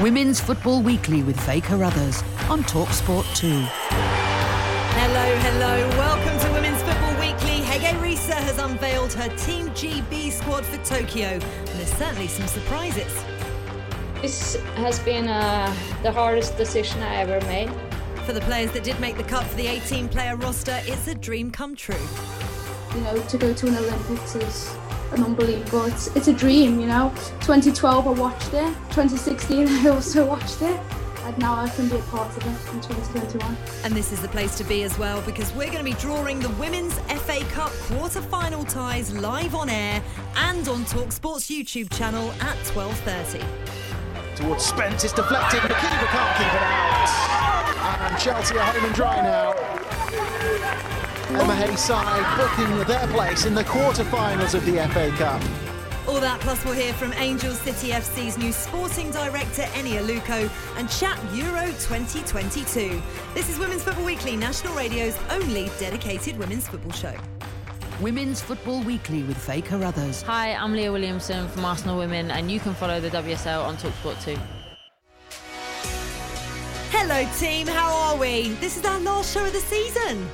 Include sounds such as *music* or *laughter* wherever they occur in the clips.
Women's Football Weekly with Faye Carruthers on Talksport 2. Hello, hello. Welcome to Women's Football Weekly. Hege Riise has unveiled her Team GB squad for Tokyo. And there's certainly some surprises. This has been uh, the hardest decision I ever made. For the players that did make the cut for the 18 player roster, it's a dream come true. you know, to go to an Olympics is an unbelievable. It's it's a dream, you know. 2012 I watched it. 2016 *laughs* I also watched it. And now I can be a part of it in 2021. And this is the place to be as well because we're going to be drawing the Women's FA Cup quarter final ties live on air and on Talksport's YouTube channel at 12:30. towards Spence. It's deflected. The keeper can't keep it out. And Chelsea are home and dry now. Emma Hayes side booking their place in the quarter-finals of the FA Cup. All that plus we'll hear from Angel City FC's new sporting director Eni Aluko and chat Euro 2022. This is Women's Football Weekly, National Radio's only dedicated women's football show. Women's Football Weekly with Faye Carruthers. Hi, I'm Leah Williamson from Arsenal Women, and you can follow the WSL on Talksport too. Hello, team. How are we? This is our last show of the season.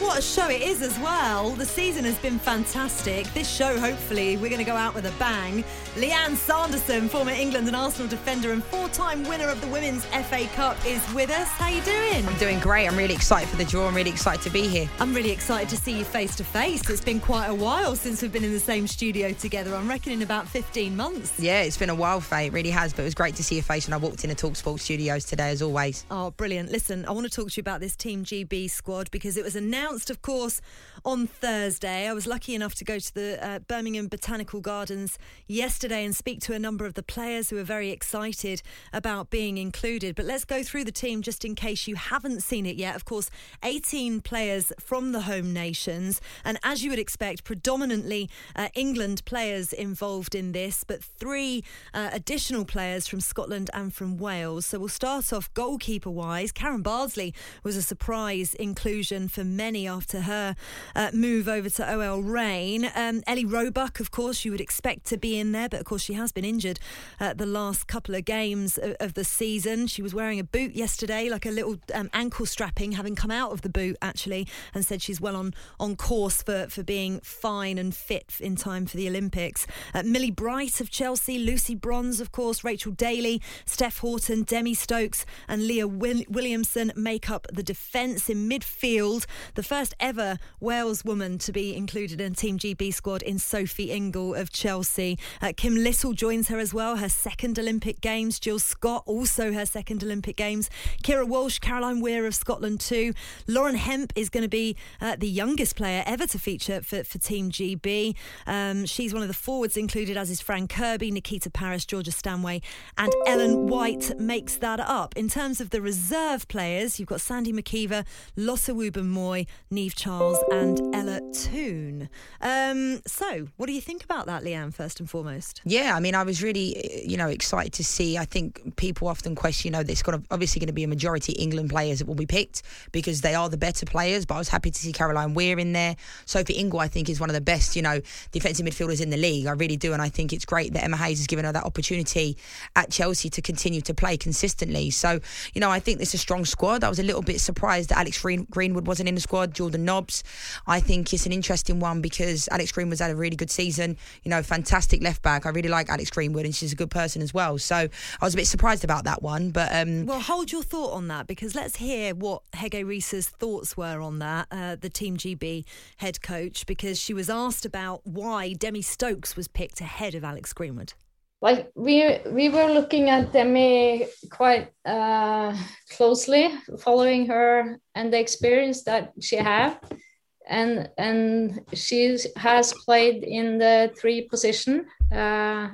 What a show it is as well. The season has been fantastic. This show, hopefully, we're going to go out with a bang. Lianne Sanderson, former England and Arsenal defender and four-time winner of the Women's FA Cup, is with us. How you doing? I'm doing great. I'm really excited for the draw. I'm really excited to be here. I'm really excited to see you face to face. It's been quite a while since we've been in the same studio together. I'm reckoning about 15 months. Yeah, it's been a while, Faye. It really has, but it was great to see your face when I walked into Talksport Studios today, as always. Oh, brilliant. Listen, I want to talk to you about this Team GB squad because it was announced, of course, on Thursday. I was lucky enough to go to the uh, Birmingham Botanical Gardens yesterday and speak to a number of the players who are very excited about being included. But let's go through the team just in case you haven't seen it yet. Of course, 18 players from the home nations. And as you would expect, predominantly uh, England players involved in this, but three uh, additional players from Scotland and from Wales. So we'll start off goalkeeper wise. Karen Bardsley was a surprise inclusion for after her uh, move over to OL Reign. Um, Ellie Roebuck, of course, you would expect to be in there, but of course, she has been injured uh, the last couple of games of, of, the season. She was wearing a boot yesterday, like a little um, ankle strapping, having come out of the boot actually, and said she's well on, on course for, for being fine and fit in time for the Olympics. Uh, Millie Bright of Chelsea, Lucy Bronze, of course, Rachel Daly, Steph Houghton, Demi Stokes, and Leah Will- Williamson make up the defence in midfield. The first ever Wales woman to be included in Team GB squad in Sophie Ingle of Chelsea. Uh, Kim Little joins her as well, her second Olympic Games. Jill Scott, also her second Olympic Games. Keira Walsh, Caroline Weir of Scotland too. Lauren Hemp is going to be uh, the youngest player ever to feature for, for Team GB. Um, she's one of the forwards included, as is Fran Kirby, Nikita Parris, Georgia Stanway, and Ellen White makes that up. In terms of the reserve players, you've got Sandy MacIver, Lotta Wooben Moy, Niamh Charles, and Ella Toone. Um, so, what do you think about that, Lianne, first and foremost? Yeah, I mean, I was really, you know, excited to see. I think people often question, you know, there's got obviously going to be a majority England players that will be picked because they are the better players. But I was happy to see Caroline Weir in there. Sophie Ingle, I think, is one of the best, you know, defensive midfielders in the league. I really do, and I think it's great that Emma Hayes has given her that opportunity at Chelsea to continue to play consistently. So, you know, I think this is a strong squad. I was a little bit surprised that Alex Greenwood wasn't in the squad. Jordan Nobbs, I think it's an interesting one because Alex Greenwood's had a really good season. You know, fantastic left back. I really like Alex Greenwood, and she's a good person as well. So I was a bit surprised about that one. But um, well, hold your thought on that because let's hear what Hege Riise's thoughts were on that. Uh, the Team GB head coach, because she was asked about why Demi Stokes was picked ahead of Alex Greenwood like we we were looking at Demi quite uh, closely, following her and the experience that she have, and and she has played in the three position uh,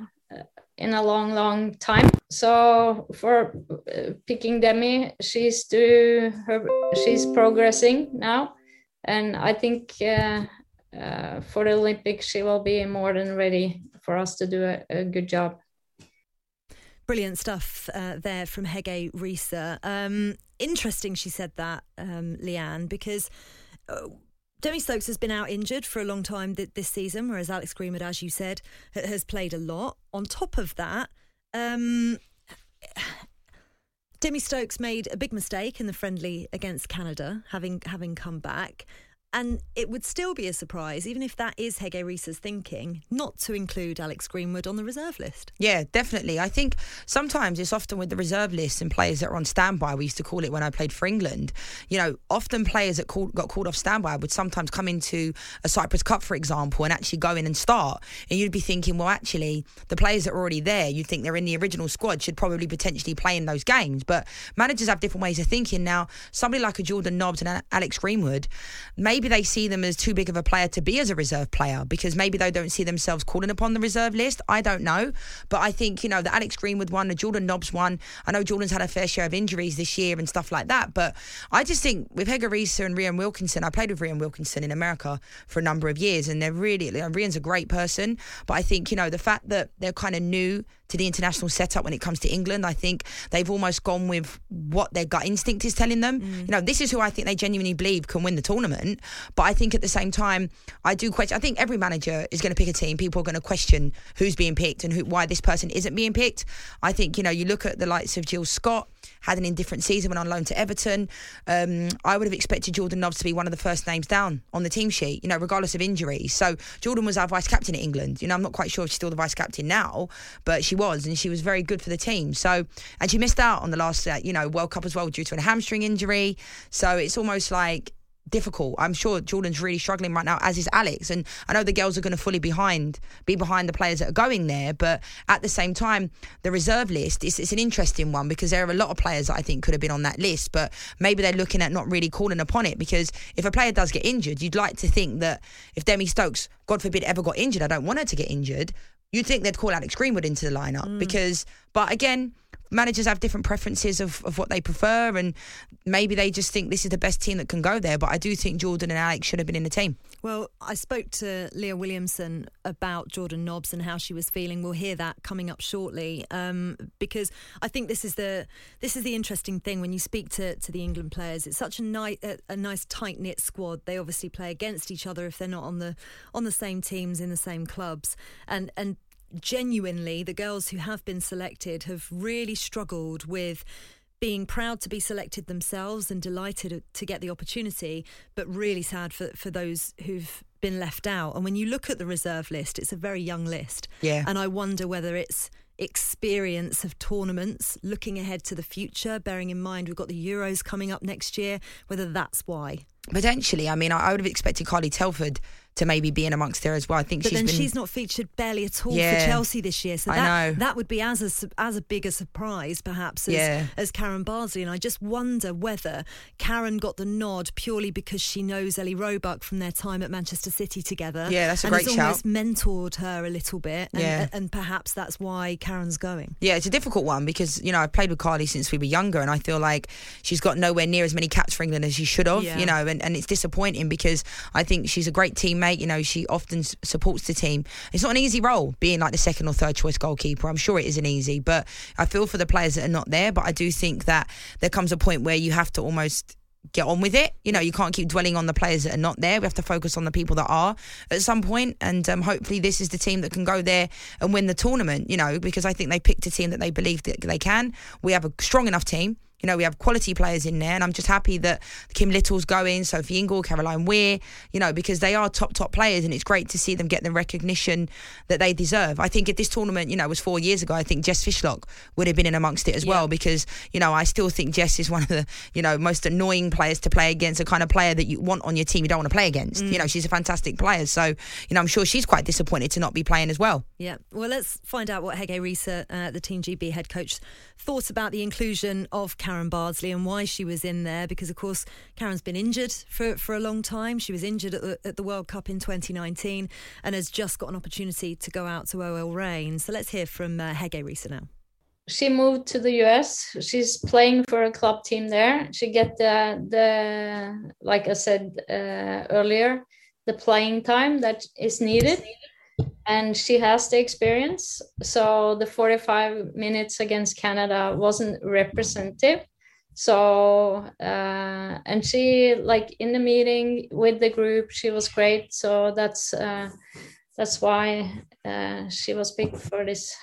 in a long long time. So for uh, picking Demi, she's do her she's progressing now, and I think. Uh, uh, for the Olympics, she will be more than ready for us to do a, a good job. Brilliant stuff uh, there from Hege Riise. Um, interesting she said that, um, Lianne, because uh, Demi Stokes has been out injured for a long time th- this season, whereas Alex Greenwood, as you said, has played a lot. On top of that, um, Demi Stokes made a big mistake in the friendly against Canada, having having come back. And it would still be a surprise, even if that is Hege Riise's thinking, not to include Alex Greenwood on the reserve list. Yeah, definitely. I think sometimes it's often with the reserve list and players that are on standby. We used to call it when I played for England. You know, often players that got called off standby would sometimes come into a Cyprus Cup, for example, and actually go in and start. And you'd be thinking, well, actually, the players that are already there, you'd think they're in the original squad, should probably potentially play in those games. But managers have different ways of thinking. Now, somebody like a Jordan Nobbs and Alex Greenwood, maybe maybe they see them as too big of a player to be as a reserve player because maybe they don't see themselves calling upon the reserve list. I don't know. But I think, you know, the Alex Greenwood one, the Jordan Nobbs one, I know Jordan's had a fair share of injuries this year and stuff like that. But I just think with Hege Riise and Rhian Wilkinson, I played with Rhian Wilkinson in America for a number of years and they're really, Rhian's a great person. But I think, you know, the fact that they're kind of new to the international setup when it comes to England. I think they've almost gone with what their gut instinct is telling them. Mm. You know, this is who I think they genuinely believe can win the tournament. But I think at the same time, I do question. I think every manager is going to pick a team. People are going to question who's being picked and who, why this person isn't being picked. I think you know, you look at the likes of Jill Scott had an indifferent season, when on loan to Everton. Um, I would have expected Jordan Nobbs to be one of the first names down on the team sheet, you know, regardless of injuries. So Jordan was our vice captain at England. You know, I'm not quite sure if she's still the vice captain now, but she was, and she was very good for the team. So, and she missed out on the last, uh, you know, World Cup as well due to a hamstring injury. So it's almost like difficult. I'm sure Jordan's really struggling right now, as is Alex. And I know the girls are going to fully behind, be behind the players that are going there. But at the same time, the reserve list is it's an interesting one because there are a lot of players that I think could have been on that list, but maybe they're looking at not really calling upon it because if a player does get injured, you'd like to think that if Demi Stokes, God forbid, ever got injured, I don't want her to get injured. You'd think they'd call Alex Greenwood into the lineup mm. because, but again, managers have different preferences of, of what they prefer, and maybe they just think this is the best team that can go there. But I do think Jordan and Alex should have been in the team. Well, I spoke to Leah Williamson about Jordan Nobbs and how she was feeling. We'll hear that coming up shortly, um, because I think this is the this is the interesting thing when you speak to, to the England players. It's such a nice a, a nice tight knit squad. They obviously play against each other if they're not on the on the same teams in the same clubs, and and genuinely, the girls who have been selected have really struggled with being proud to be selected themselves and delighted to get the opportunity, but really sad for, for those who've been left out. And when you look at the reserve list, it's a very young list. Yeah. And I wonder whether it's experience of tournaments, looking ahead to the future, bearing in mind we've got the Euros coming up next year, whether that's why. Potentially. I mean, I, I would have expected Carly Telford to maybe be in amongst there as well. I think but she's then been, she's not featured barely at all Yeah. for Chelsea this year. So that that would be as a as a big a surprise perhaps as, Yeah. as Karen Bardsley. And I just wonder whether Karen got the nod purely because she knows Ellie Roebuck from their time at Manchester City together. Yeah, that's a and great has shout. almost mentored her a little bit. And, Yeah. and perhaps that's why Karen's going. Yeah, it's a difficult one because you know I've played with Carly since we were younger, and I feel like she's got nowhere near as many caps for England as she should have. Yeah. You know, and, and it's disappointing because I think she's a great teammate. You know, she often s- supports the team. It's not an easy role being like the second or third choice goalkeeper. I'm sure it isn't easy, but I feel for the players that are not there. But I do think that there comes a point where you have to almost get on with it. You know, you can't keep dwelling on the players that are not there. We have to focus on the people that are at some point, and um, hopefully this is the team that can go there and win the tournament. You know, because I think they picked a team that they believe that they can. We have a strong enough team. You know, we have quality players in there, and I'm just happy that Kim Little's going, Sophie Ingle, Caroline Weir, you know, because they are top, top players, and it's great to see them get the recognition that they deserve. I think if this tournament, you know, was four years ago, I think Jess Fishlock would have been in amongst it as well, because, you know, I still think Jess is one of the, you know, most annoying players to play against, the kind of player that you want on your team you don't want to play against. You know, she's a fantastic player. So, you know, I'm sure she's quite disappointed to not be playing as well. Yeah. Well, let's find out what Hege Riise, uh, the Team GB head coach, thought about the inclusion of Karen Bardsley and why she was in there. Because, of course, Karen's been injured for, for a long time. She was injured at the, at the World Cup in 2019 and has just got an opportunity to go out to OL Reign. So let's hear from uh, Hege Riise now. she moved to the US. She's playing for a club team there. She get the the like I said uh, earlier, the playing time that is needed, and she has the experience. So the 45 minutes against Canada wasn't representative. So uh, and she like in the meeting with the group, she was great. So that's uh, that's why uh, she was picked for this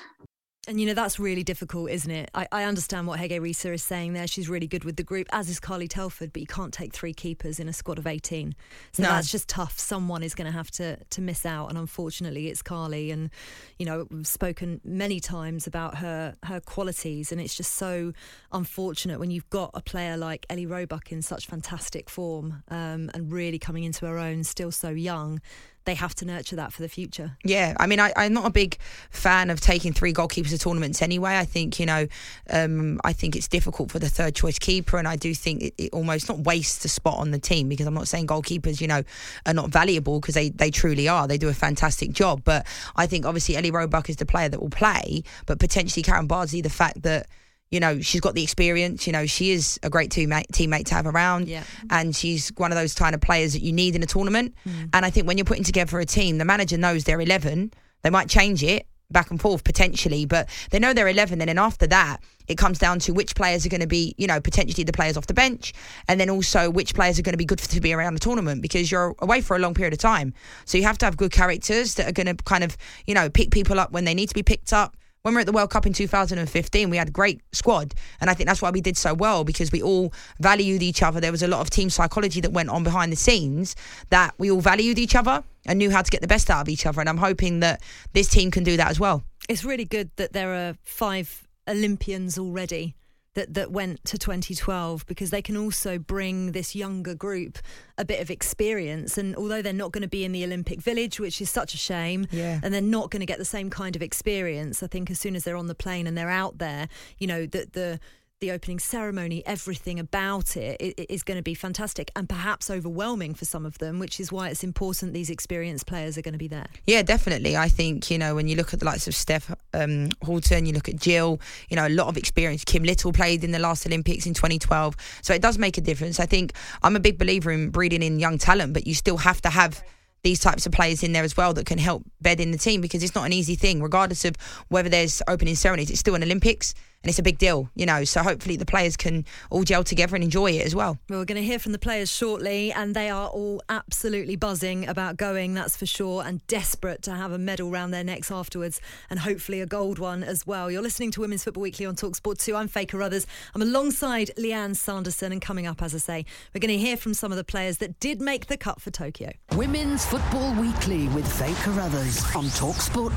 And you know that's really difficult, isn't it? I, I understand what Hege Riise is saying there. She's really good with the group, as is Carly Telford, but you can't take three keepers in a squad of eighteen. So No. that's just tough. Someone is going to have to to miss out, and unfortunately, it's Carly. And you know we've spoken many times about her her qualities, and it's just so unfortunate when you've got a player like Ellie Roebuck in such fantastic form um, and really coming into her own, still so young. They have to nurture that for the future. Yeah, I mean, I, I'm not a big fan of taking three goalkeepers to tournaments anyway. I think, you know, um, I think it's difficult for the third choice keeper, and I do think it, it almost not wastes a spot on the team because I'm not saying goalkeepers, you know, are not valuable because they, they truly are. They do a fantastic job. But I think obviously Ellie Roebuck is the player that will play, but potentially Karen Bardsley, the fact that you know, she's got the experience. You know, she is a great teammate, teammate to have around. Yeah. And she's one of those kind of players that you need in a tournament. Mm. And I think when you're putting together a team, the manager knows they're 11. They might change it back and forth potentially, but they know they're 11. And then after that, it comes down to which players are going to be, you know, potentially the players off the bench. And then also which players are going to be good for, to be around the tournament because you're away for a long period of time. So you have to have good characters that are going to kind of, you know, pick people up when they need to be picked up when we were at the World Cup in 2015, we had a great squad. And I think that's why we did so well because we all valued each other. There was a lot of team psychology that went on behind the scenes that we all valued each other and knew how to get the best out of each other. And I'm hoping that this team can do that as well. It's really good that there are five Olympians already that, that went to 2012 because they can also bring this younger group a bit of experience. And although they're not going to be in the Olympic Village, which is such a shame, Yeah. and they're not going to get the same kind of experience, I think as soon as they're on the plane and they're out there, you know, the, the the opening ceremony, everything about it, i- i- going to be fantastic and perhaps overwhelming for some of them, which is why it's important these experienced players are going to be there. Yeah, definitely. I think, you know, when you look at the likes of Steph um, Houghton, you look at Jill, you know, a lot of experience. Kim Little played in the last Olympics in 2012. So it does make a difference. I think I'm a big believer in breeding in young talent, but you still have to have these types of players in there as well that can help bed in the team because it's not an easy thing, regardless of whether there's opening ceremonies. It's still an Olympics and it's a big deal, you know. So hopefully the players can all gel together and enjoy it as well. Well, we're going to hear from the players shortly, and they are all absolutely buzzing about going, that's for sure, and desperate to have a medal round their necks afterwards, and hopefully a gold one as well. You're listening to Women's Football Weekly on Talksport 2. I'm Faye Carruthers. I'm alongside Lianne Sanderson, and coming up, as I say, we're going to hear from some of the players that did make the cut for Tokyo. Women's Football Weekly with Faye Carruthers on Talksport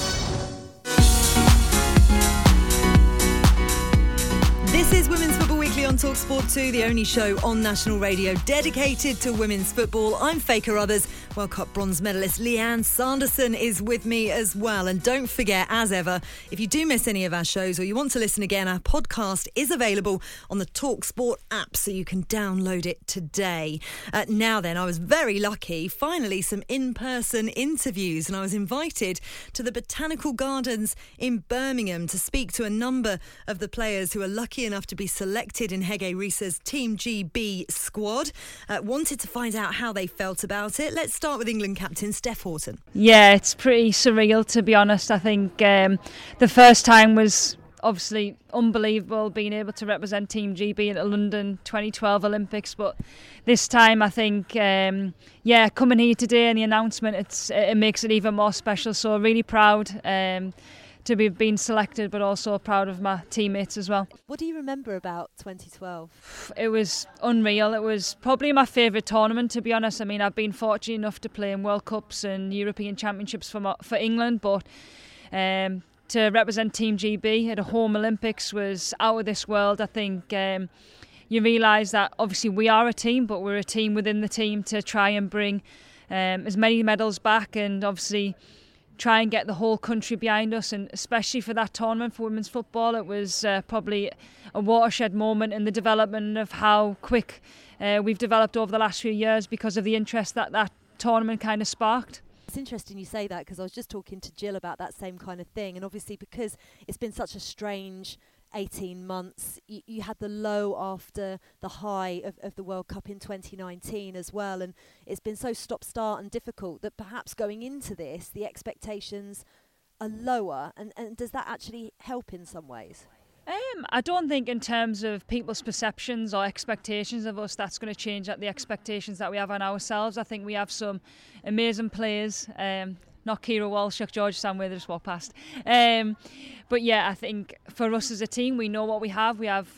2. This is Women's Football Weekly on Talksport 2, the only show on national radio dedicated to women's football. I'm Faye Carruthers. World Cup bronze medalist Lianne Sanderson is with me as well. And don't forget, as ever, if you do miss any of our shows or you want to listen again, our podcast is available on the Talksport app, so you can download it today. Uh, now then, I was very lucky. Finally, some in-person interviews, and I was invited to the Botanical Gardens in Birmingham to speak to a number of the players who are lucky enough to be selected in Hege Riise's Team GB squad. Uh, wanted to find out how they felt about it. Let's start with England captain Steph Houghton. Yeah, it's pretty surreal to be honest. I think um, the first time was obviously unbelievable being able to represent Team GB at the London 2012 Olympics, but this time I think, um, yeah, coming here today and the announcement, it makes it even more special. So really proud. Um, to be being selected, but also proud of my teammates as well. What do you remember about 2012? It was unreal. It was probably my favourite tournament, to be honest. I mean, I've been fortunate enough to play in World Cups and European Championships for my, for England, but um, to represent Team GB at a home Olympics was out of this world. I think. Um, you realise that obviously we are a team, but we're a team within the team to try and bring um, as many medals back and obviously try and get the whole country behind us. And especially for that tournament for women's football, it was uh, probably a watershed moment in the development of how quick uh, we've developed over the last few years because of the interest that that tournament kind of sparked. It's interesting you say that because I was just talking to Jill about that same kind of thing, and obviously because it's been such a strange 18 months. You, you, had the low after the high of, of the World Cup in 2019 as well. And it's been so stop start and difficult that perhaps going into this, the expectations are lower. And, and does that actually help in some ways? Um, I don't think, in terms of people's perceptions or expectations of us, that's going to change at the expectations that we have on ourselves. I think we have some amazing players. Um, not Keira Walsh, George Sam they just walked past. Um, but yeah, I think for us as a team, we know what we have. We have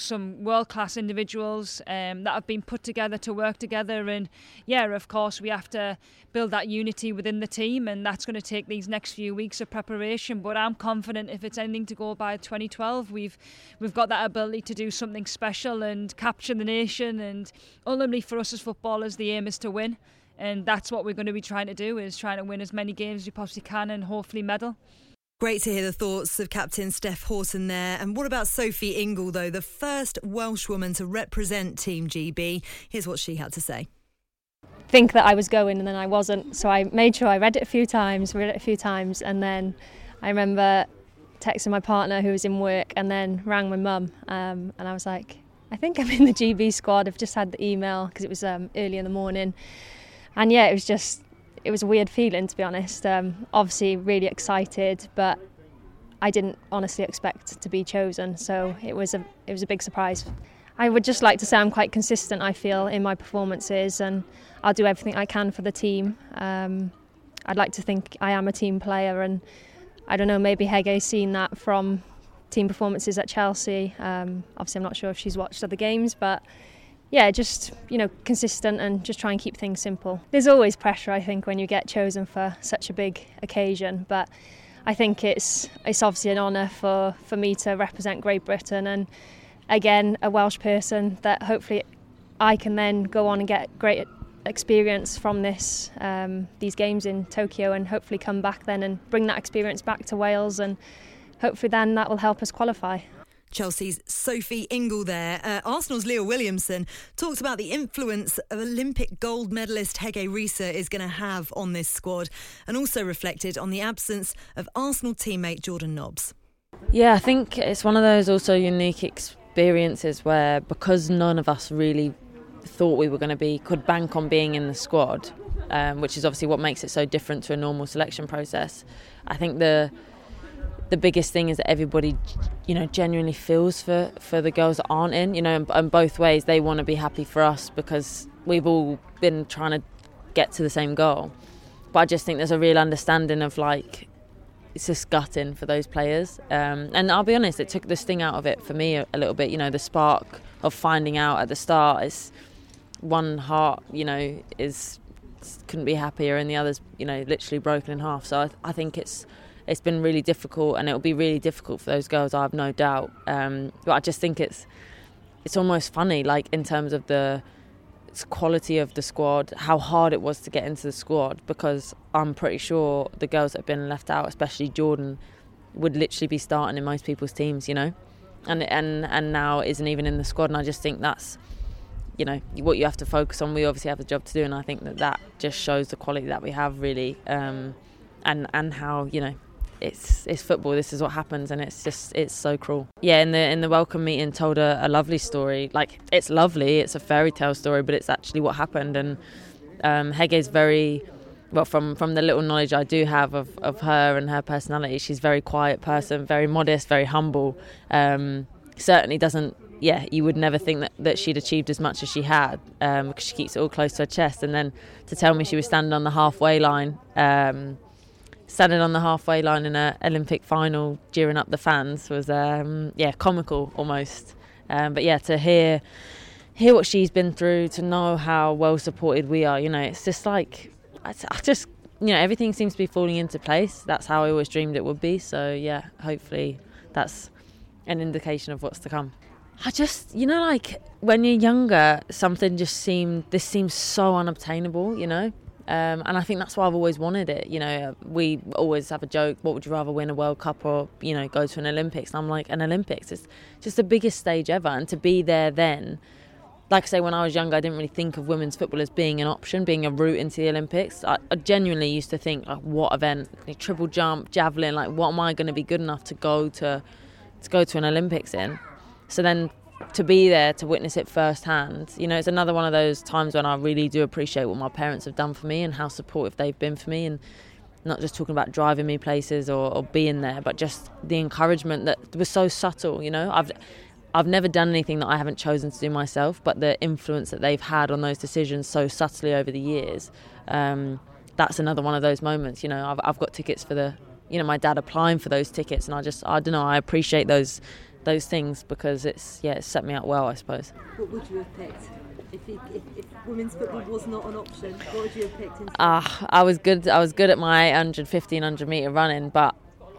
some world class individuals um, that have been put together to work together. And yeah, of course, we have to build that unity within the team, and that's going to take these next few weeks of preparation. But I'm confident if it's anything to go by 2012, we've we've got that ability to do something special and capture the nation. And ultimately, for us as footballers, the aim is to win and that's what we're going to be trying to do is trying to win as many games as we possibly can and hopefully medal. Great to hear the thoughts of Captain Steph Houghton there. And what about Sophie Ingle, though, the first Welsh woman to represent Team GB? Here's what she had to say. Think that I was going and then I wasn't, so I made sure I read it a few times, read it a few times, and then I remember texting my partner who was in work and then rang my mum, um, and I was like, I think I'm in the GB squad. I've just had the email because it was um, early in the morning and yeah, it was just it was a weird feeling to be honest. Um, obviously, really excited, but I didn't honestly expect to be chosen, so it was a it was a big surprise. I would just like to say I'm quite consistent. I feel in my performances, and I'll do everything I can for the team. Um, I'd like to think I am a team player, and I don't know, maybe Hege's seen that from team performances at Chelsea. Um, obviously, I'm not sure if she's watched other games, but yeah, just you know, consistent and just try and keep things simple. There's always pressure, I think, when you get chosen for such a big occasion, but I think it's it's obviously an honour for, for me to represent Great Britain and again a Welsh person that hopefully I can then go on and get great experience from this um, these games in Tokyo and hopefully come back then and bring that experience back to Wales and hopefully then that will help us qualify. Chelsea's Sophie Ingle there. Uh, Arsenal's Leah Williamson talks about the influence of Olympic gold medalist Hege Riise is going to have on this squad and also reflected on the absence of Arsenal teammate Jordan Nobbs. Yeah, I think it's one of those also unique experiences where because none of us really thought we were going to be, could bank on being in the squad, um, which is obviously what makes it so different to a normal selection process. I think the the biggest thing is that everybody, you know, genuinely feels for, for the girls that aren't in, you know, and, both ways they want to be happy for us because we've all been trying to get to the same goal. But I just think there's a real understanding of like, it's just gutting for those players. Um, and I'll be honest, it took the sting out of it for me a, a little bit. You know, the spark of finding out at the start is one heart, you know, is couldn't be happier, and the other's, you know, literally broken in half. So I, I think it's it's been really difficult, and it'll be really difficult for those girls. I have no doubt. Um, but I just think it's it's almost funny, like in terms of the quality of the squad, how hard it was to get into the squad, because I'm pretty sure the girls that have been left out, especially Jordan, would literally be starting in most people's teams, you know, and and and now isn't even in the squad, and I just think that's you know what you have to focus on. We obviously have a job to do, and I think that that just shows the quality that we have really, um, and and how you know it's it's football. This is what happens, and it's just it's so cruel. Yeah, in the in the welcome meeting, told a, a lovely story. Like it's lovely. It's a fairy tale story, but it's actually what happened. And um, Hege's very well from from the little knowledge I do have of, of her and her personality. She's very quiet person, very modest, very humble. Um, certainly doesn't. Yeah, you would never think that, that she'd achieved as much as she had um, because she keeps it all close to her chest. And then to tell me she was standing on the halfway line um, standing on the halfway line in an Olympic final, jeering up the fans was um, yeah comical almost. Um, but yeah, to hear hear what she's been through, to know how well supported we are, you know, it's just like I, I just you know everything seems to be falling into place. That's how I always dreamed it would be. So yeah, hopefully that's an indication of what's to come. I just, you know, like when you're younger, something just seemed, this seems so unobtainable, you know? Um, and I think that's why I've always wanted it. You know, we always have a joke: what would you rather win, a World Cup or you know go to an Olympics? And I'm like, an Olympics is just the biggest stage ever, and to be there then. Like I say, when I was younger, I didn't really think of women's football as being an option, being a route into the Olympics. I, I genuinely used to think, like, what event, triple jump, javelin, like, what am I going to be good enough to go to, to go to an Olympics in? So then to be there to witness it firsthand. You know, it's another one of those times when I really do appreciate what my parents have done for me and how supportive they've been for me, and not just talking about driving me places or, or being there, but just the encouragement that was so subtle. You know, I've I've never done anything that I haven't chosen to do myself, but the influence that they've had on those decisions so subtly over the years. Um, that's another one of those moments. You know, I've, I've got tickets for the, you know, my dad applying for those tickets, and I just, I don't know, I appreciate those those things because it's yeah it's set me up well I suppose. What would you have picked if, if, if women's football was not an option? What would you have picked? Ah, uh, I was good. I was good at my 100, 1500 meter running, but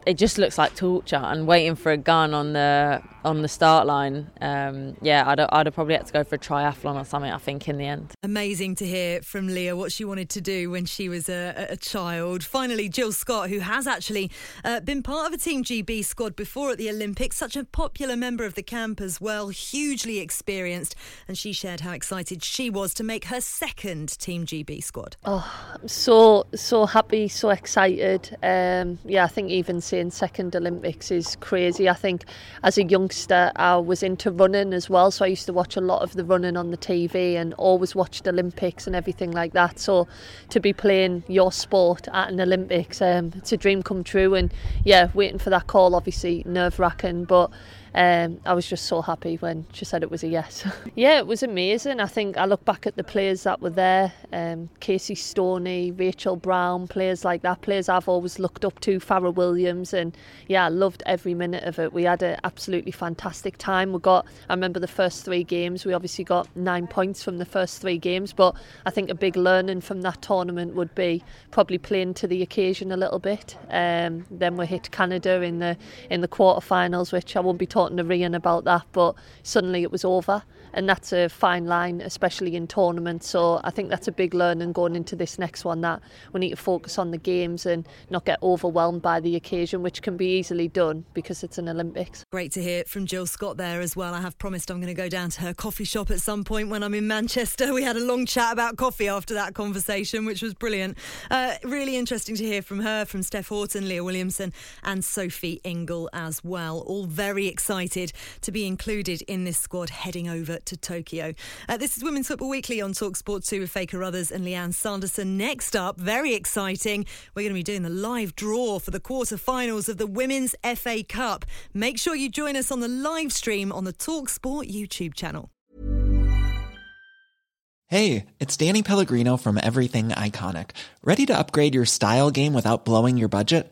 it just looks like torture and waiting for a gun on the on the start line. Um, yeah, I'd, I'd have probably had to go for a triathlon or something. I think in the end. Amazing to hear from Leah what she wanted to do when she was a, a child. Finally, Jill Scott, who has actually uh, been part of a Team GB squad before at the Olympics, such a popular member of the camp as well, hugely experienced, and she shared how excited she was to make her second Team GB squad. Oh, I'm so so happy, so excited. Um, yeah, I think even saying second Olympics is crazy. I think as a young youngster, I was into running as well. So I used to watch a lot of the running on the TV and always watched Olympics and everything like that. So to be playing your sport at an Olympics, um, it's a dream come true. And yeah, waiting for that call, obviously nerve wracking, but um, I was just so happy when she said it was a yes. *laughs* yeah, it was amazing. I think I look back at the players that were there um, Casey Stoney, Rachel Brown, players like that, players I've always looked up to, Fara Williams, and yeah, I loved every minute of it. We had an absolutely fantastic time. We got, I remember the first three games, we obviously got nine points from the first three games, but I think a big learning from that tournament would be probably playing to the occasion a little bit. Um, then we hit Canada in the in the quarterfinals, which I won't be talking talking to Rhian about that, but suddenly it was over. And that's a fine line, especially in tournaments. So I think that's a big learning going into this next one that we need to focus on the games and not get overwhelmed by the occasion, which can be easily done because it's an Olympics. Great to hear from Jill Scott there as well. I have promised I'm going to go down to her coffee shop at some point when I'm in Manchester. We had a long chat about coffee after that conversation, which was brilliant. Uh, really interesting to hear from her, from Steph Houghton, Leah Williamson, and Sophie Ingle as well. All very excited to be included in this squad heading over to Tokyo. Uh, this is Women's Football Weekly on Talk Sport 2 with Faye Carruthers and Lianne Sanderson. Next up, very exciting, we're going to be doing the live draw for the quarter-finals of the Women's FA Cup. Make sure you join us on the live stream on the Talk Sport YouTube channel. Hey, it's Danny Pellegrino from Everything Iconic. Ready to upgrade your style game without blowing your budget?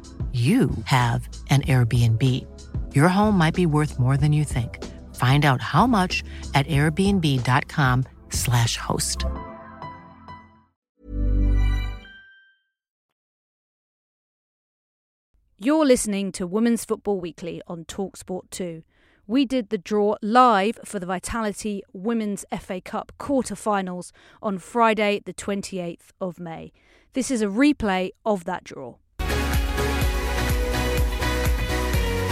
you have an Airbnb. Your home might be worth more than you think. Find out how much at airbnb.com/slash host. You're listening to Women's Football Weekly on Talksport 2. We did the draw live for the Vitality Women's FA Cup quarter-finals on Friday, the 28th of May. This is a replay of that draw.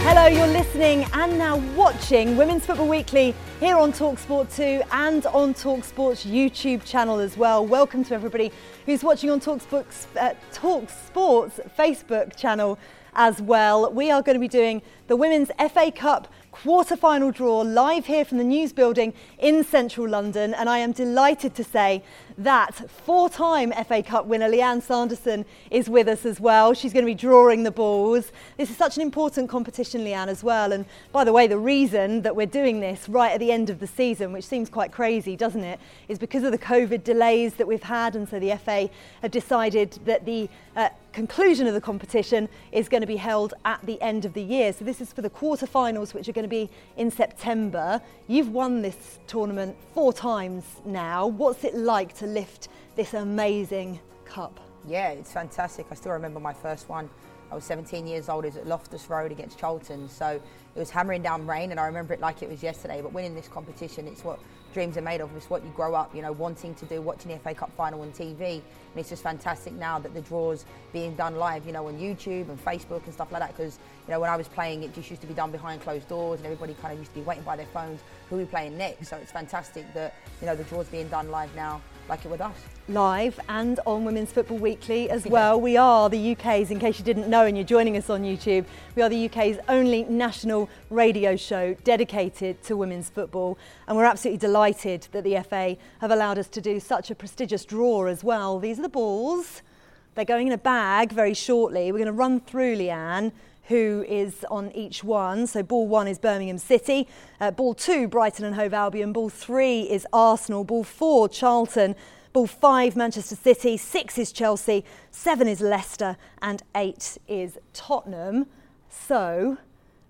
Hello, you're listening and now watching Women's Football Weekly here on Talksport 2 and on Talksport's YouTube channel as well. Welcome to everybody who's watching on Talksport's, uh, Talksport's Facebook channel as well. We are going to be doing the Women's FA Cup quarter-final draw live here from the News Building in central London and I am delighted to say that four-time FA Cup winner Lianne Sanderson is with us as well. She's going to be drawing the balls. This is such an important competition, Lianne, as well. And by the way, the reason that we're doing this right at the end of the season, which seems quite crazy, doesn't it, is because of the COVID delays that we've had. And so the FA have decided that the uh, conclusion of the competition is going to be held at the end of the year. So this is for the quarter-finals, which are going to be in September. You've won this tournament four times now. What's it like to lift this amazing cup? Yeah, it's fantastic. I still remember my first one. I was 17 years old. It was at Loftus Road against Charlton. So it was hammering down rain, and I remember it like it was yesterday. But winning this competition, it's what dreams are made of. It's what you grow up, you know, wanting to do, watching the FA Cup final on TV. And it's just fantastic now that the draws being done live, you know, on YouTube and Facebook and stuff like that. Because, you know, when I was playing, it just used to be done behind closed doors and everybody kind of used to be waiting by their phones, who are we playing next? So it's fantastic that, you know, the draws being done live now like it with us. Live and on Women's Football Weekly as well. We are the UK's, in case you didn't know and you're joining us on YouTube, we are the UK's only national radio show dedicated to women's football. And we're absolutely delighted that the FA have allowed us to do such a prestigious draw as well. These are the balls. They're going in a bag very shortly. We're going to run through, Lianne, who is on each one. So ball one is Birmingham City, uh, ball two Brighton and Hove Albion, ball three is Arsenal, ball four Charlton, ball five Manchester City, six is Chelsea, seven is Leicester, and eight is Tottenham. So.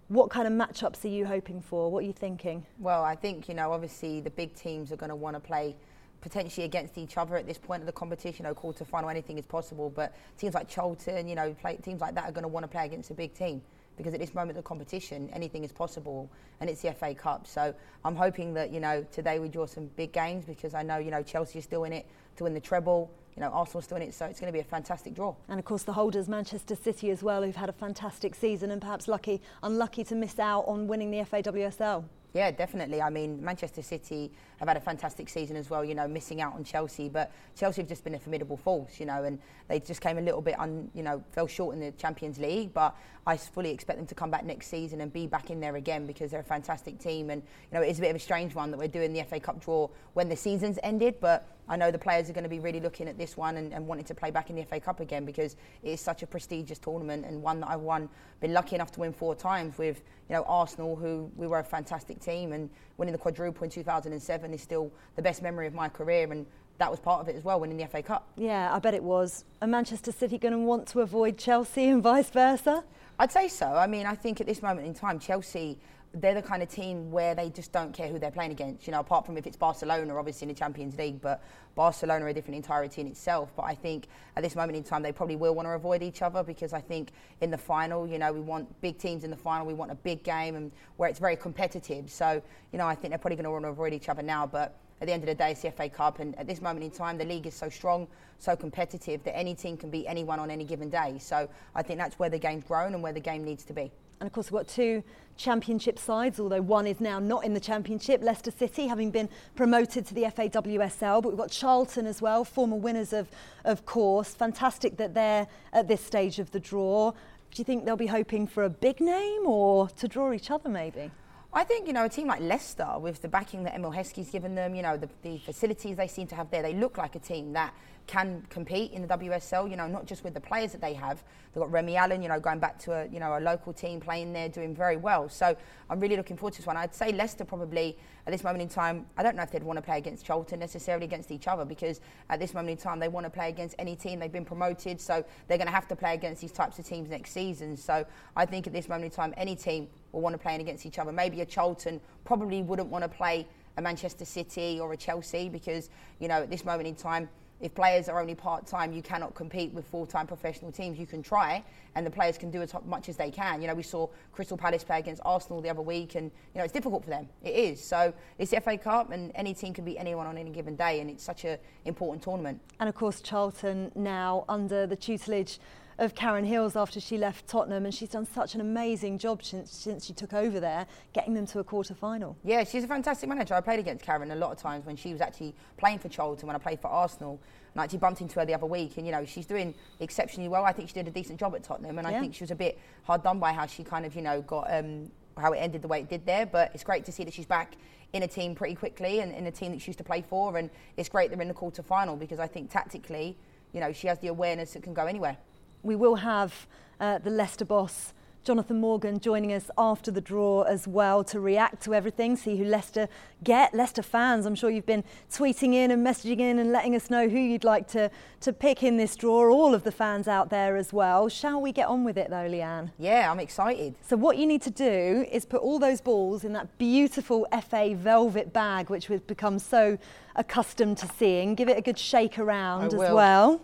What kind of matchups are you hoping for? What are you thinking? Well, I think, you know, obviously the big teams are going to want to play potentially against each other at this point of the competition. You know, quarter final, anything is possible. But teams like Charlton, you know, play, teams like that are going to want to play against a big team because at this moment of the competition, anything is possible, and it's the FA Cup. So I'm hoping that you know today we draw some big games because I know you know Chelsea is still in it to win the treble. You know, Arsenal's still in it, so it's going to be a fantastic draw. And of course, the holders, Manchester City as well, who've had a fantastic season and perhaps lucky, unlucky to miss out on winning the FAWSL. Yeah, definitely. I mean, Manchester City have had a fantastic season as well, you know, missing out on Chelsea. But Chelsea have just been a formidable force, you know, and they just came a little bit, un, you know, fell short in the Champions League. But I fully expect them to come back next season and be back in there again because they're a fantastic team. And, you know, it is a bit of a strange one that we're doing the FA Cup draw when the season's ended. But I know the players are going to be really looking at this one and, and wanting to play back in the FA Cup again because it is such a prestigious tournament and one that I've won, been lucky enough to win four times with, you know, Arsenal, who we were a fantastic team, and winning the quadruple in 2007 is still the best memory of my career. And that was part of it as well, winning the FA Cup. Yeah, I bet it was. Are Manchester City going to want to avoid Chelsea and vice versa? I'd say so. I mean, I think at this moment in time, Chelsea they're the kind of team where they just don't care who they're playing against. You know, apart from if it's Barcelona, obviously in the Champions League, but Barcelona are a different entirety in itself. But I think at this moment in time, they probably will want to avoid each other because I think in the final, you know, we want big teams in the final. We want a big game and where it's very competitive. So, you know, I think they're probably going to want to avoid each other now. But at the end of the day, it's the FA Cup, and at this moment in time, the league is so strong, so competitive that any team can beat anyone on any given day. So I think that's where the game's grown and where the game needs to be. And of course, we've got two championship sides, although one is now not in the championship. Leicester City having been promoted to the FAWSL, but we've got Charlton as well, former winners of, of course. Fantastic that they're at this stage of the draw. Do you think they'll be hoping for a big name or to draw each other maybe? I think, you know, a team like Leicester, with the backing that Emile Heskey's given them, you know, the, the facilities they seem to have there, they look like a team that can compete in the WSL, you know, not just with the players that they have. They've got Remi Allen, you know, going back to a, you know, a local team playing there, doing very well. So I'm really looking forward to this one. I'd say Leicester probably, at this moment in time, I don't know if they'd want to play against Charlton necessarily against each other because at this moment in time, they want to play against any team. They've been promoted, so they're going to have to play against these types of teams next season. So I think at this moment in time, any team will want to play against each other. Maybe a Charlton probably wouldn't want to play a Manchester City or a Chelsea because, you know, at this moment in time, if players are only part time, you cannot compete with full time professional teams. You can try, and the players can do as much as they can. You know, we saw Crystal Palace play against Arsenal the other week, and you know it's difficult for them. It is. So it's the FA Cup, and any team can beat anyone on any given day, and it's such an important tournament. And of course, Charlton now under the tutelage of Karen Hills after she left Tottenham, and she's done such an amazing job since, since she took over there, getting them to a quarter final. Yeah, she's a fantastic manager. I played against Karen a lot of times when she was actually playing for Charlton when I played for Arsenal. And I actually bumped into her the other week, and you know she's doing exceptionally well. I think she did a decent job at Tottenham, and yeah. I think she was a bit hard done by how she kind of you know got um, how it ended the way it did there. But it's great to see that she's back in a team pretty quickly and in a team that she used to play for. And it's great they're in the quarter final because I think tactically, you know, she has the awareness that can go anywhere we will have uh, the Leicester boss Jonathan Morgan joining us after the draw as well to react to everything, see who Leicester get. Leicester fans, I'm sure you've been tweeting in and messaging in and letting us know who you'd like to, to pick in this draw. All of the fans out there as well. Shall we get on with it though, Lianne? Yeah, I'm excited. So, what you need to do is put all those balls in that beautiful FA velvet bag, which we've become so accustomed to seeing. Give it a good shake around as well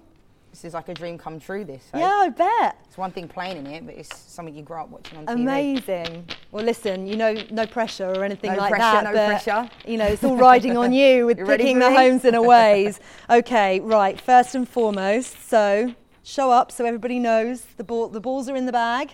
this is like a dream come true. This. Eh? Yeah, I bet. It's one thing playing in it, but it's something you grow up watching on TV. Amazing. Well, listen, you know, no pressure or anything no like pressure, that. No but, pressure. You know, it's all riding on you with *laughs* picking the homes and aways. *laughs* okay, right. First and foremost, so show up so everybody knows the ball. The balls are in the bag.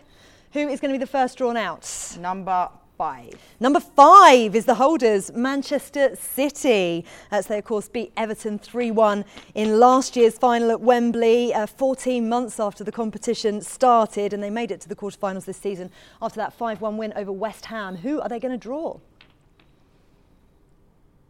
Who is going to be the first drawn out? Number five. Number five is the holders, Manchester City. As they, of course, beat Everton 3 1 in last year's final at Wembley, uh, 14 months after the competition started, and they made it to the quarterfinals this season after that 5 1 win over West Ham. Who are they going to draw?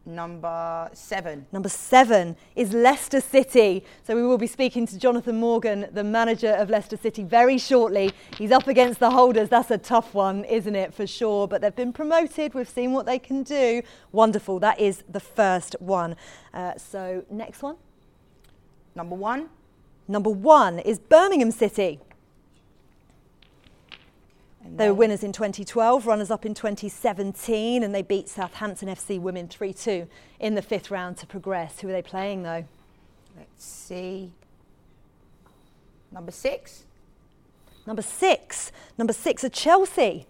Number seven. Number seven is Leicester City. So we will be speaking to Jonathan Morgan, the manager of Leicester City, very shortly. He's up against the holders. That's a tough one, isn't it, for sure? But they've been promoted. We've seen what they can do. Wonderful. That is the first one. Uh, so next one. Number one. Number one is Birmingham City. They were winners in 2012, runners up in 2017, and they beat Southampton FC women 3 2 in the fifth round to progress. Who are they playing though? Let's see. Number six. Number six. Number six are Chelsea.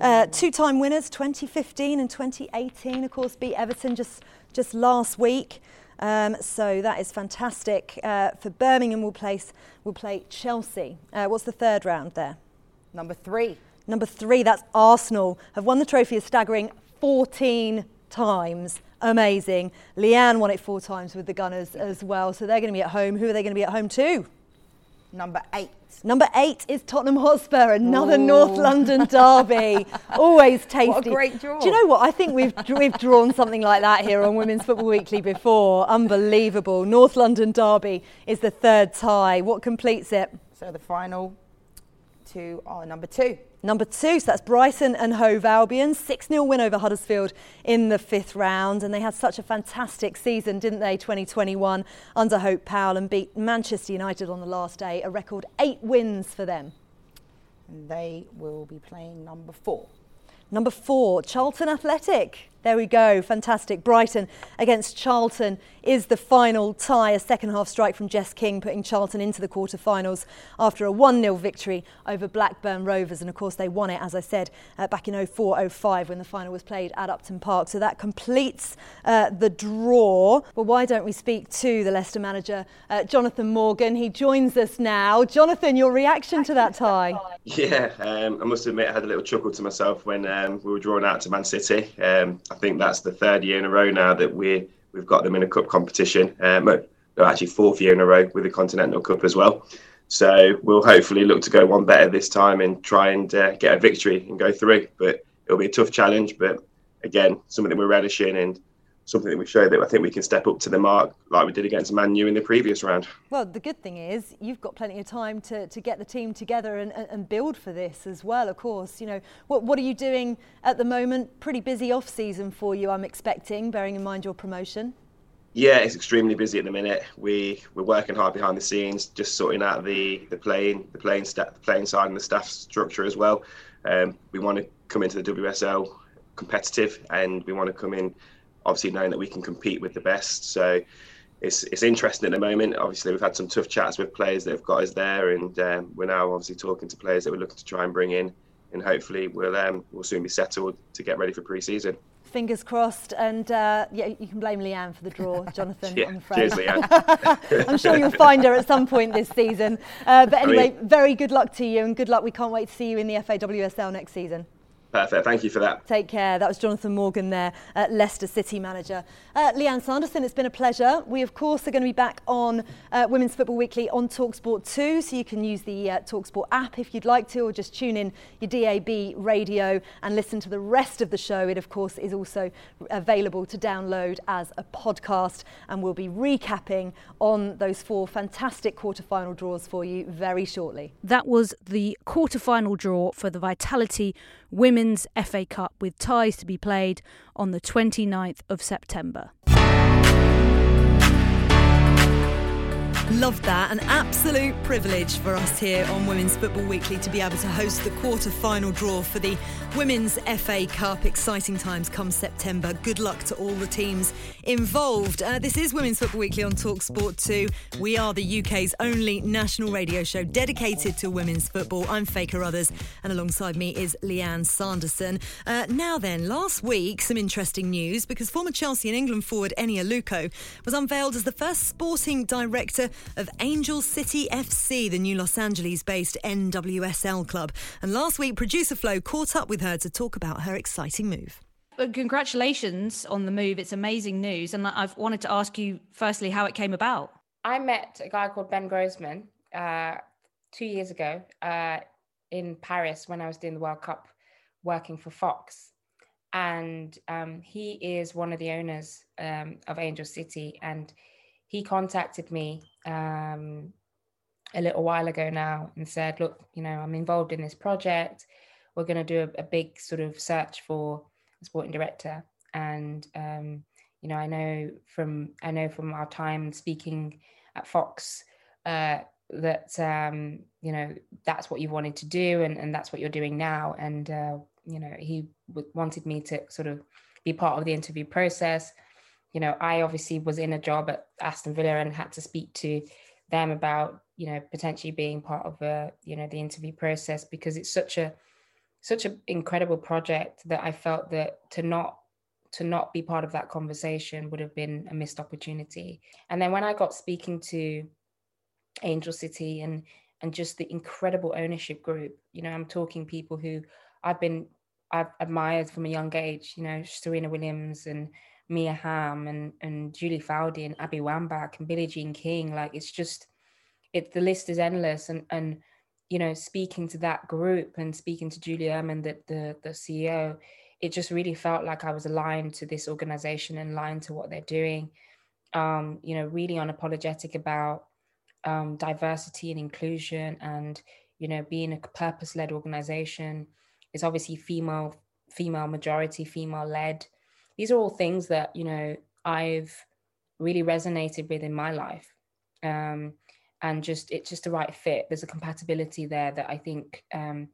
Uh, two-time winners, 2015 and 2018. Of course, beat Everton just just last week. Um, so that is fantastic. Uh, for Birmingham, we'll place we'll play Chelsea. Uh, what's the third round there? Number three. Number three, that's Arsenal, have won the trophy a staggering 14 times. Amazing. Lianne won it four times with the Gunners as well, so they're going to be at home. Who are they going to be at home to? Number eight. Number eight is Tottenham Hotspur, another Ooh. North London derby. *laughs* Always tasty. What a great draw. Do you know what? I think we've we've drawn something like that here on Women's Football Weekly before. Unbelievable. North London derby is the third tie. What completes it? So the final to our number two. Number two, so that's Brighton and Hove Albion. 6 0 win over Huddersfield in the fifth round. And they had such a fantastic season, didn't they, 2021, under Hope Powell and beat Manchester United on the last day. A record eight wins for them. And they will be playing number four. Number four, Charlton Athletic. There we go, fantastic. Brighton against Charlton is the final tie. A second half strike from Jess King putting Charlton into the quarter-finals after a 1-0 victory over Blackburn Rovers. And of course they won it, as I said, uh, back in 04-05 when the final was played at Upton Park. So that completes uh, the draw. Well, why don't we speak to the Leicester manager, uh, Jonathan Morgan. He joins us now. Jonathan, your reaction to that tie? *laughs* Yeah, um, I must admit I had a little chuckle to myself when um, we were drawn out to Man City. Um, think that's the third year in a row now that we we've got them in a cup competition. Um, no, actually fourth year in a row with the Continental Cup as well. So we'll hopefully look to go one better this time and try and uh, get a victory and go through. But it'll be a tough challenge. But again, something we're relishing and something that we showed that I think we can step up to the mark like we did against Man U in the previous round. Well, the good thing is you've got plenty of time to, to get the team together and, and build for this as well, of course. You know, what, what are you doing at the moment? Pretty busy off season for you, I'm expecting, bearing in mind your promotion. Yeah, it's extremely busy at the minute. We we're working hard behind the scenes, just sorting out the the playing the playing sta- the playing side and the staff structure as well. Um, we want to come into the WSL competitive, and we want to come in obviously knowing that we can compete with the best. So it's it's interesting at the moment. Obviously, we've had some tough chats with players that have got us there, and um, we're now obviously talking to players that we're looking to try and bring in, and hopefully we'll um, we'll soon be settled to get ready for pre-season. Fingers crossed, and uh, yeah, you can blame Lianne for the draw, *laughs* Jonathan. yeah, I'm afraid. cheers, Lianne. *laughs* I'm sure you'll find her at some point this season. Uh, but anyway, very good luck to you, and good luck. We can't wait to see you in the FAWSL next season. Perfect. Thank you for that. Take care. That was Jonathan Morgan there, uh, Leicester City manager. Uh, Lianne Sanderson, it's been a pleasure. We, of course, are going to be back on uh, Women's Football Weekly on Talksport 2, so you can use the uh, Talksport app if you'd like to, or just tune in your DAB radio and listen to the rest of the show. It, of course, is also available to download as a podcast, and we'll be recapping on those four fantastic quarter-final draws for you very shortly. That was the quarter-final draw for the Vitality Women's FA Cup with ties to be played on the 29th of September. Love that. An absolute privilege for us here on Women's Football Weekly to be able to host the quarter final draw for the Women's FA Cup. Exciting times come September. Good luck to all the teams involved. Uh, this is Women's Football Weekly on Talk Sport 2. We are the UK's only national radio show dedicated to women's football. I'm Faye Carruthers, and alongside me is Lianne Sanderson. Uh, now then, last week, some interesting news because former Chelsea and England forward Eni Aluko was unveiled as the first sporting director of Angel City FC, the new Los Angeles based NWSL club. And last week, producer Flo caught up with her to talk about her exciting move. Well, congratulations on the move. It's amazing news. And I've wanted to ask you, firstly, how it came about. I met a guy called Ben Grossman uh, two years ago uh, in Paris when I was doing the World Cup working for Fox. And um, he is one of the owners um, of Angel City. And he contacted me um, a little while ago now and said, Look, you know, I'm involved in this project. We're going to do a, a, big sort of search for a sporting director. And, um, you know, I know from I know from our time speaking at Fox uh, that um, you know that's what you wanted to do, and, and that's what you're doing now. And uh, you know, he w- wanted me to sort of be part of the interview process you know, I obviously was in a job at Aston Villa and had to speak to them about, you know, potentially being part of a, you know, the interview process because it's such a such an incredible project that I felt that to not to not be part of that conversation would have been a missed opportunity. And then when I got speaking to Angel City and and just the incredible ownership group, you know, I'm talking people who I've been I've admired from a young age, you know, Serena Williams and Mia Hamm and and Julie Foudy and Abby Wambach and Billie Jean King. Like it's just it the list is endless and and you know speaking to that group and speaking to Julie Uhrman, the, the the CEO, it just really felt like I was aligned to this organization and aligned to what they're doing. Um, you know, really unapologetic about um, diversity and inclusion and you know, being a purpose-led organization. It's obviously female, female majority, female led. These are all things that, you know, I've really resonated with in my life. Um, and just it's just the right fit. There's a compatibility there that I think um,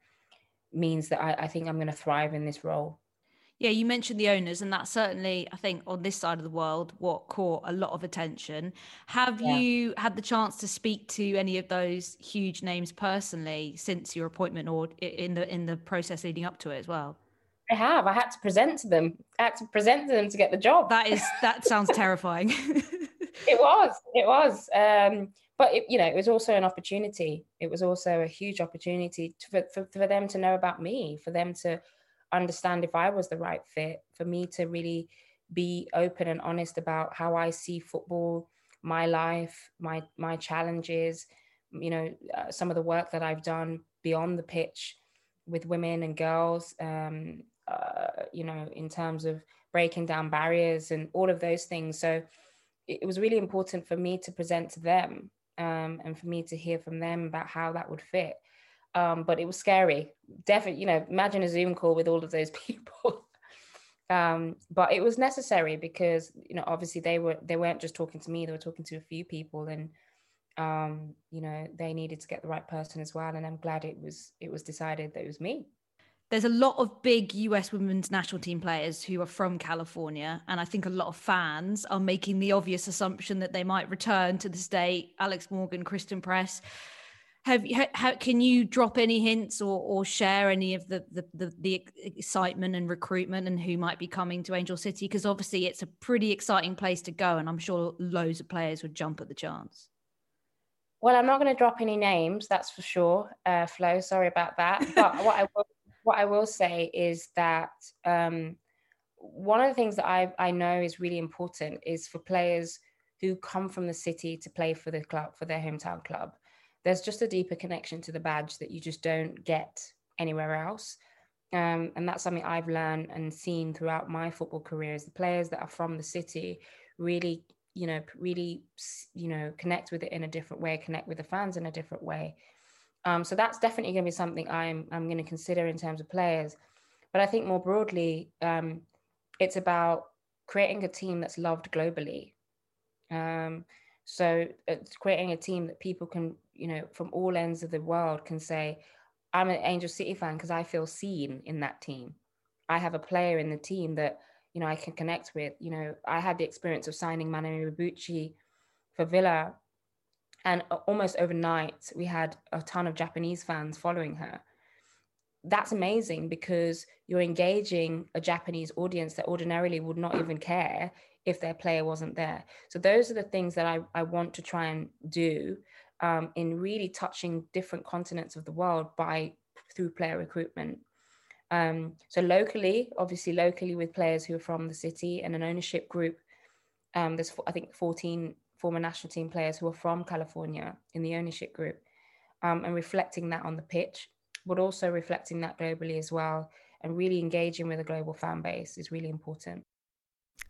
means that I, I think I'm going to thrive in this role. Yeah, you mentioned the owners, and that's certainly, I think, on this side of the world, what caught a lot of attention. Have yeah. you had the chance to speak to any of those huge names personally since your appointment, or in the in the process leading up to it as well? I have. I had to present to them. I had to present to them to get the job. That is that *laughs* sounds terrifying. *laughs* it was. It was. Um, but it, you know, it was also an opportunity. It was also a huge opportunity to, for, for for them to know about me, for them to understand if I was the right fit, for me to really be open and honest about how I see football, my life, my my challenges, you know, uh, some of the work that I've done beyond the pitch with women and girls, um, uh, you know, in terms of breaking down barriers and all of those things. So it, it was really important for me to present to them um, and for me to hear from them about how that would fit um, but it was scary. Definitely, you know, imagine a Zoom call with all of those *laughs* people. um, but it was necessary because you know, obviously they were they weren't just talking to me; they were talking to a few people, and um, you know, they needed to get the right person as well. And I'm glad it was it was decided that it was me. There's a lot of big US women's national team players who are from California, and I think a lot of fans are making the obvious assumption that they might return to the state. Alex Morgan, Christen Press have you can you drop any hints or, or share any of the, the, the the excitement and recruitment and who might be coming to Angel City because obviously it's a pretty exciting place to go and I'm sure loads of players would jump at the chance. Well, I'm not going to drop any names, that's for sure. Uh, Flo, sorry about that. But what I will what I will say is that um, one of the things that I I know is really important is for players who come from the city to play for the club for their hometown club there's just a deeper connection to the badge that you just don't get anywhere else. Um, and that's something I've learned and seen throughout my football career is the players that are from the city really, you know, really, you know, connect with it in a different way, connect with the fans in a different way. Um, so that's definitely going to be something I'm I'm going to consider in terms of players. But I think more broadly, um, it's about creating a team that's loved globally. Um, so it's creating a team that people can you know, from all ends of the world can say, I'm an Angel City fan because I feel seen in that team. I have a player in the team that, you know, I can connect with. You know, I had the experience of signing Mana Iwabuchi for Villa. And almost overnight, we had a ton of Japanese fans following her. That's amazing because you're engaging a Japanese audience that ordinarily would not even care if their player wasn't there. So those are the things that I, I want to try and do um, in really touching different continents of the world by through player recruitment. Um, so locally, obviously locally with players who are from the city and an ownership group. Um, there's I think 14 former national team players who are from California in the ownership group, um, and reflecting that on the pitch, but also reflecting that globally as well, and really engaging with a global fan base is really important.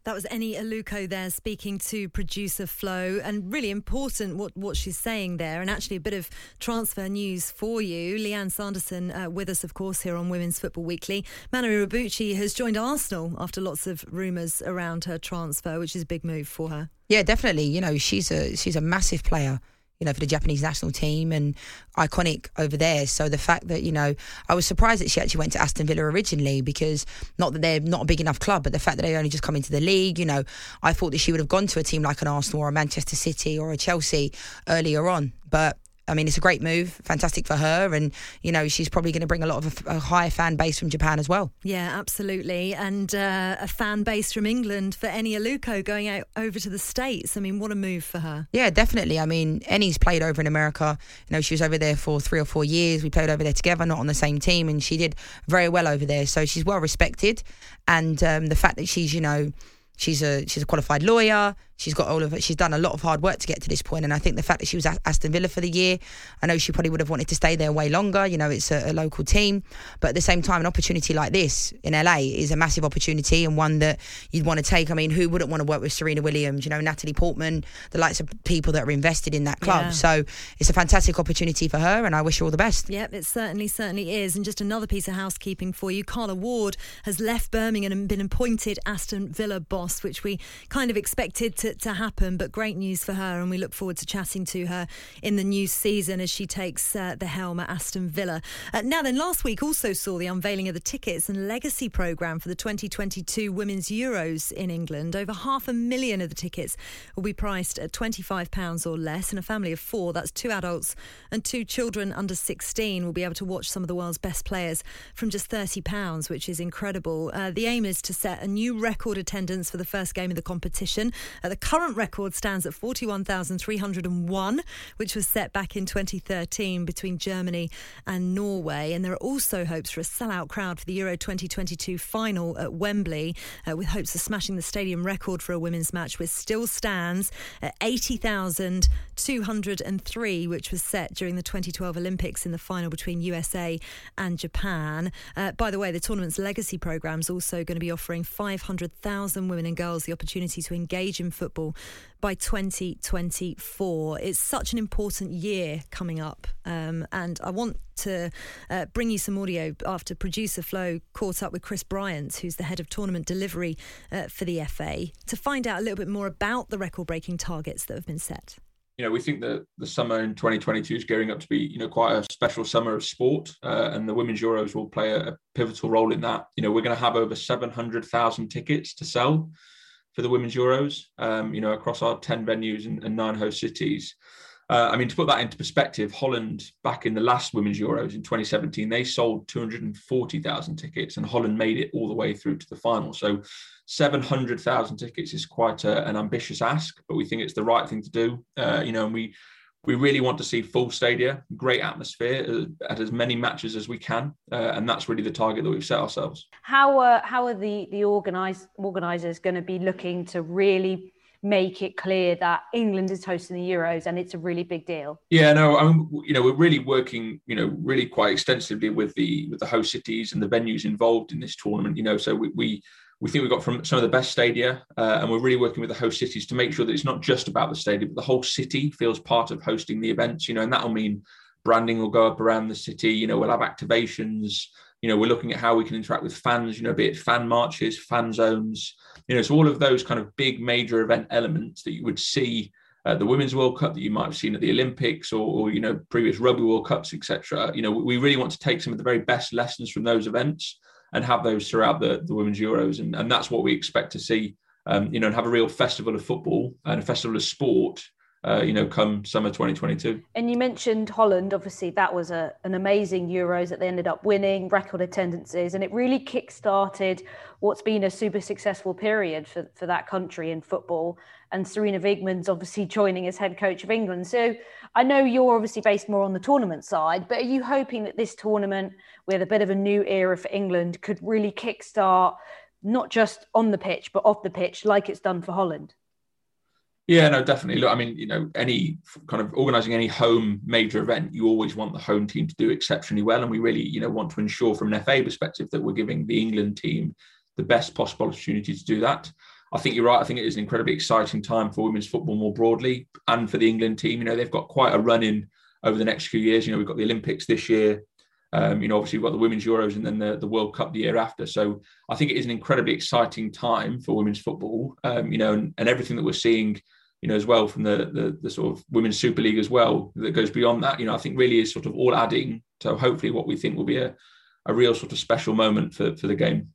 That was Eni Aluko there speaking to producer Flo, and really important what, what she's saying there. And actually, a bit of transfer news for you. Lianne Sanderson uh, with us, of course, here on Women's Football Weekly. Mana Iwabuchi has joined Arsenal after lots of rumours around her transfer, which is a big move for her. Yeah, definitely. You know, she's a she's a massive player you know, for the Japanese national team and iconic over there. So the fact that, you know, I was surprised that she actually went to Aston Villa originally because not that they're not a big enough club, but the fact that they only just come into the league, you know, I thought that she would have gone to a team like an Arsenal or a Manchester City or a Chelsea earlier on. But I mean, it's a great move, fantastic for her, and you know she's probably going to bring a lot of a, a higher fan base from Japan as well. Yeah, absolutely, and uh, a fan base from England for Eni Aluko going out over to the states. I mean, what a move for her. Yeah, definitely. I mean, Eni's played over in America. You know, she was over there for three or four years. We played over there together, not on the same team, and she did very well over there. So she's well respected, and um, the fact that she's you know she's a she's a qualified lawyer she's got all of it. She's done a lot of hard work to get to this point, and I think the fact that she was at Aston Villa for the year, I know she probably would have wanted to stay there way longer. You know, it's a, a local team, but at the same time, an opportunity like this in LA is a massive opportunity and one that you'd want to take. I mean, who wouldn't want to work with Serena Williams? You know, Natalie Portman, the likes of people that are invested in that club. Yeah. So it's a fantastic opportunity for her, and I wish her all the best. Yep, it certainly, certainly is. And just another piece of housekeeping for you. Carla Ward has left Birmingham and been appointed Aston Villa boss, which we kind of expected to, to happen, but great news for her. And we look forward to chatting to her in the new season as she takes uh, the helm at Aston Villa. Uh, now, then, last week also saw the unveiling of the tickets and legacy programme for the 2022 Women's Euros in England. Over half a million of the tickets will be priced at £25 or less. And a family of four, that's two adults and two children under 16, will be able to watch some of the world's best players from just £30, which is incredible. Uh, the aim is to set a new record attendance for the first game of the competition. at the current record stands at 41,301, which was set back in 2013 between Germany and Norway. And there are also hopes for a sellout crowd for the Euro 2022 final at Wembley, uh, with hopes of smashing the stadium record for a women's match, which still stands at 80,203, which was set during the 2012 Olympics in the final between USA and Japan. Uh, by the way, the tournament's legacy programme is also going to be offering 500,000 women and girls the opportunity to engage in football by 2024. It's such an important year coming up, um, and I want to uh, bring you some audio after producer Flo caught up with Chris Bryant, who's the head of tournament delivery uh, for the FA, to find out a little bit more about the record breaking targets that have been set. You know, we think that the summer in 2022 is gearing up to be, you know, quite a special summer of sport, uh, and the Women's Euros will play a, a pivotal role in that. You know, we're going to have over 700,000 tickets to sell for the Women's Euros, um, you know, across our 10 venues and, and nine host cities. Uh, I mean, to put that into perspective, Holland back in the last Women's Euros in 2017, they sold 240,000 tickets, and Holland made it all the way through to the final. So, 700,000 tickets is quite a, an ambitious ask, but we think it's the right thing to do. Uh, you know, and we we really want to see full stadia, great atmosphere uh, at as many matches as we can, uh, and that's really the target that we've set ourselves. How are how are the the organize, organisers going to be looking to really make it clear that England is hosting the Euros and it's a really big deal? Yeah, no, I mean, you know, we're really working, you know, really quite extensively with the with the host cities and the venues involved in this tournament. You know, so we we, we think we've got from some of the best stadia, uh, and we're really working with the host cities to make sure that it's not just about the stadium, but the whole city feels part of hosting the events. You know, and that'll mean branding will go up around the city. You know, we'll have activations. You know, we're looking at how we can interact with fans. You know, be it fan marches, fan zones. You know, so all of those kind of big major event elements that you would see at the Women's World Cup that you might have seen at the Olympics or, or you know previous Rugby World Cups, etc. You know, we really want to take some of the very best lessons from those events and have those throughout the, the Women's Euros, and, and that's what we expect to see. Um, you know, and have a real festival of football and a festival of sport. Uh, you know, come summer 2022. And you mentioned Holland. Obviously, that was a, an amazing Euros that they ended up winning, record attendances, and it really kick-started what's been a super successful period for, for that country in football. And Sarina Wiegman's obviously joining as head coach of England. So I know you're obviously based more on the tournament side, but are you hoping that this tournament, with a bit of a new era for England, could really kickstart not just on the pitch, but off the pitch, like it's done for Holland? Yeah, no, definitely. Look, I mean, you know, any kind of organising any home major event, you always want the home team to do exceptionally well, and we really, you know, want to ensure from an FA perspective that we're giving the England team the best possible opportunity to do that. I think you're right. I think it is an incredibly exciting time for women's football more broadly, and for the England team. You know, they've got quite a run in over the next few years. You know, we've got the Olympics this year. Um, you know, obviously we've got the Women's Euros and then the, the World Cup the year after. So I think it is an incredibly exciting time for women's football. Um, you know, and, and everything that we're seeing, you know, as well from the, the the sort of Women's Super League as well that goes beyond that. You know, I think really is sort of all adding to hopefully what we think will be a, a real sort of special moment for for the game.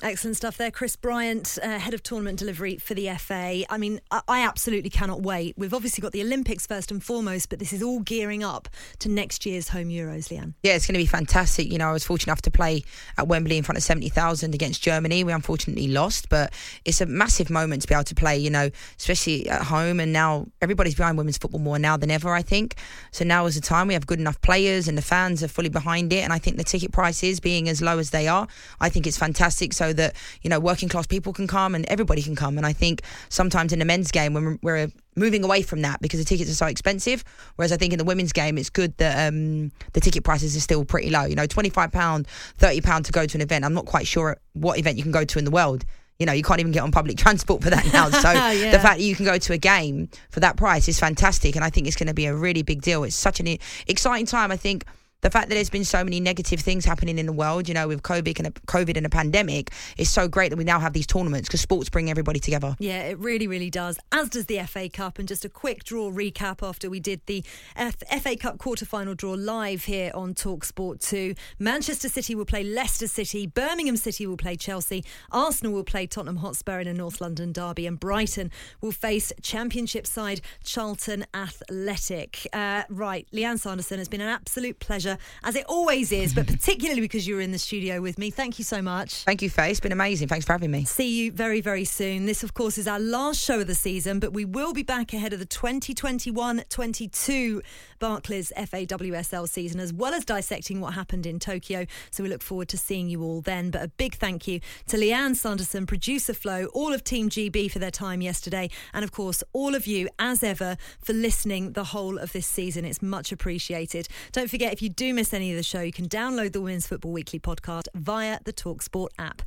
Excellent stuff there. Chris Bryant, uh, head of tournament delivery for the FA. I mean, I, I, absolutely cannot wait. We've obviously got the Olympics first and foremost, but this is all gearing up to next year's home Euros, Lianne. Yeah, it's going to be fantastic. You know, I was fortunate enough to play at Wembley in front of 70,000 against Germany. We unfortunately lost, but it's a massive moment to be able to play, you know, especially at home. And now everybody's behind women's football more now than ever, I think. So now is the time. We have good enough players and the fans are fully behind it. And I think the ticket prices being as low as they are, I think it's fantastic. So so that you know working class people can come and everybody can come. And I think sometimes in the men's game when we're moving away from that because the tickets are so expensive. Whereas I think in the women's game, it's good that um, the ticket prices are still pretty low. You know, twenty five pound, thirty pound to go to an event. I'm not quite sure what event you can go to in the world. You know, you can't even get on public *laughs* transport for that now. So *laughs* Yeah. the fact that you can go to a game for that price is fantastic, and I think it's going to be a really big deal. It's such an exciting time. I think the fact that there's been so many negative things happening in the world, you know, with COVID and a, COVID and a pandemic, is so great that we now have these tournaments because sports bring everybody together. Yeah, it really, really does. As does the FA Cup. And just a quick draw recap after we did the F- FA Cup quarter-final draw live here on Talk Sport 2. Manchester City will play Leicester City. Birmingham City will play Chelsea. Arsenal will play Tottenham Hotspur in a North London derby. And Brighton will face Championship side Charlton Athletic. Uh, right, Lianne Sanderson, it's been an absolute pleasure, as it always is, but particularly because you were in the studio with me. Thank you so much. Thank you, Faye. It's been amazing. Thanks for having me. See you very, very soon. This, of course, is our last show of the season, but we will be back ahead of the 2021 22 Barclays FAWSL season, as well as dissecting what happened in Tokyo. So we look forward to seeing you all then. But a big thank you to Lianne Sanderson, producer Flo, all of Team GB for their time yesterday, and of course, all of you, as ever, for listening the whole of this season. It's much appreciated. Don't forget, if you do miss any of the show, you can download the Women's Football Weekly podcast via the Talksport app.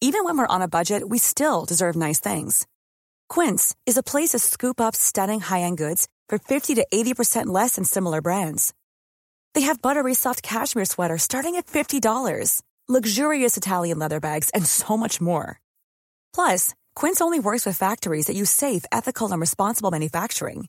Even when we're on a budget, we still deserve nice things. Quince is a place to scoop up stunning high-end goods for 50 to 80% less than similar brands. They have buttery soft cashmere sweaters starting at $50, luxurious Italian leather bags, and so much more. Plus, Quince only works with factories that use safe, ethical, and responsible manufacturing.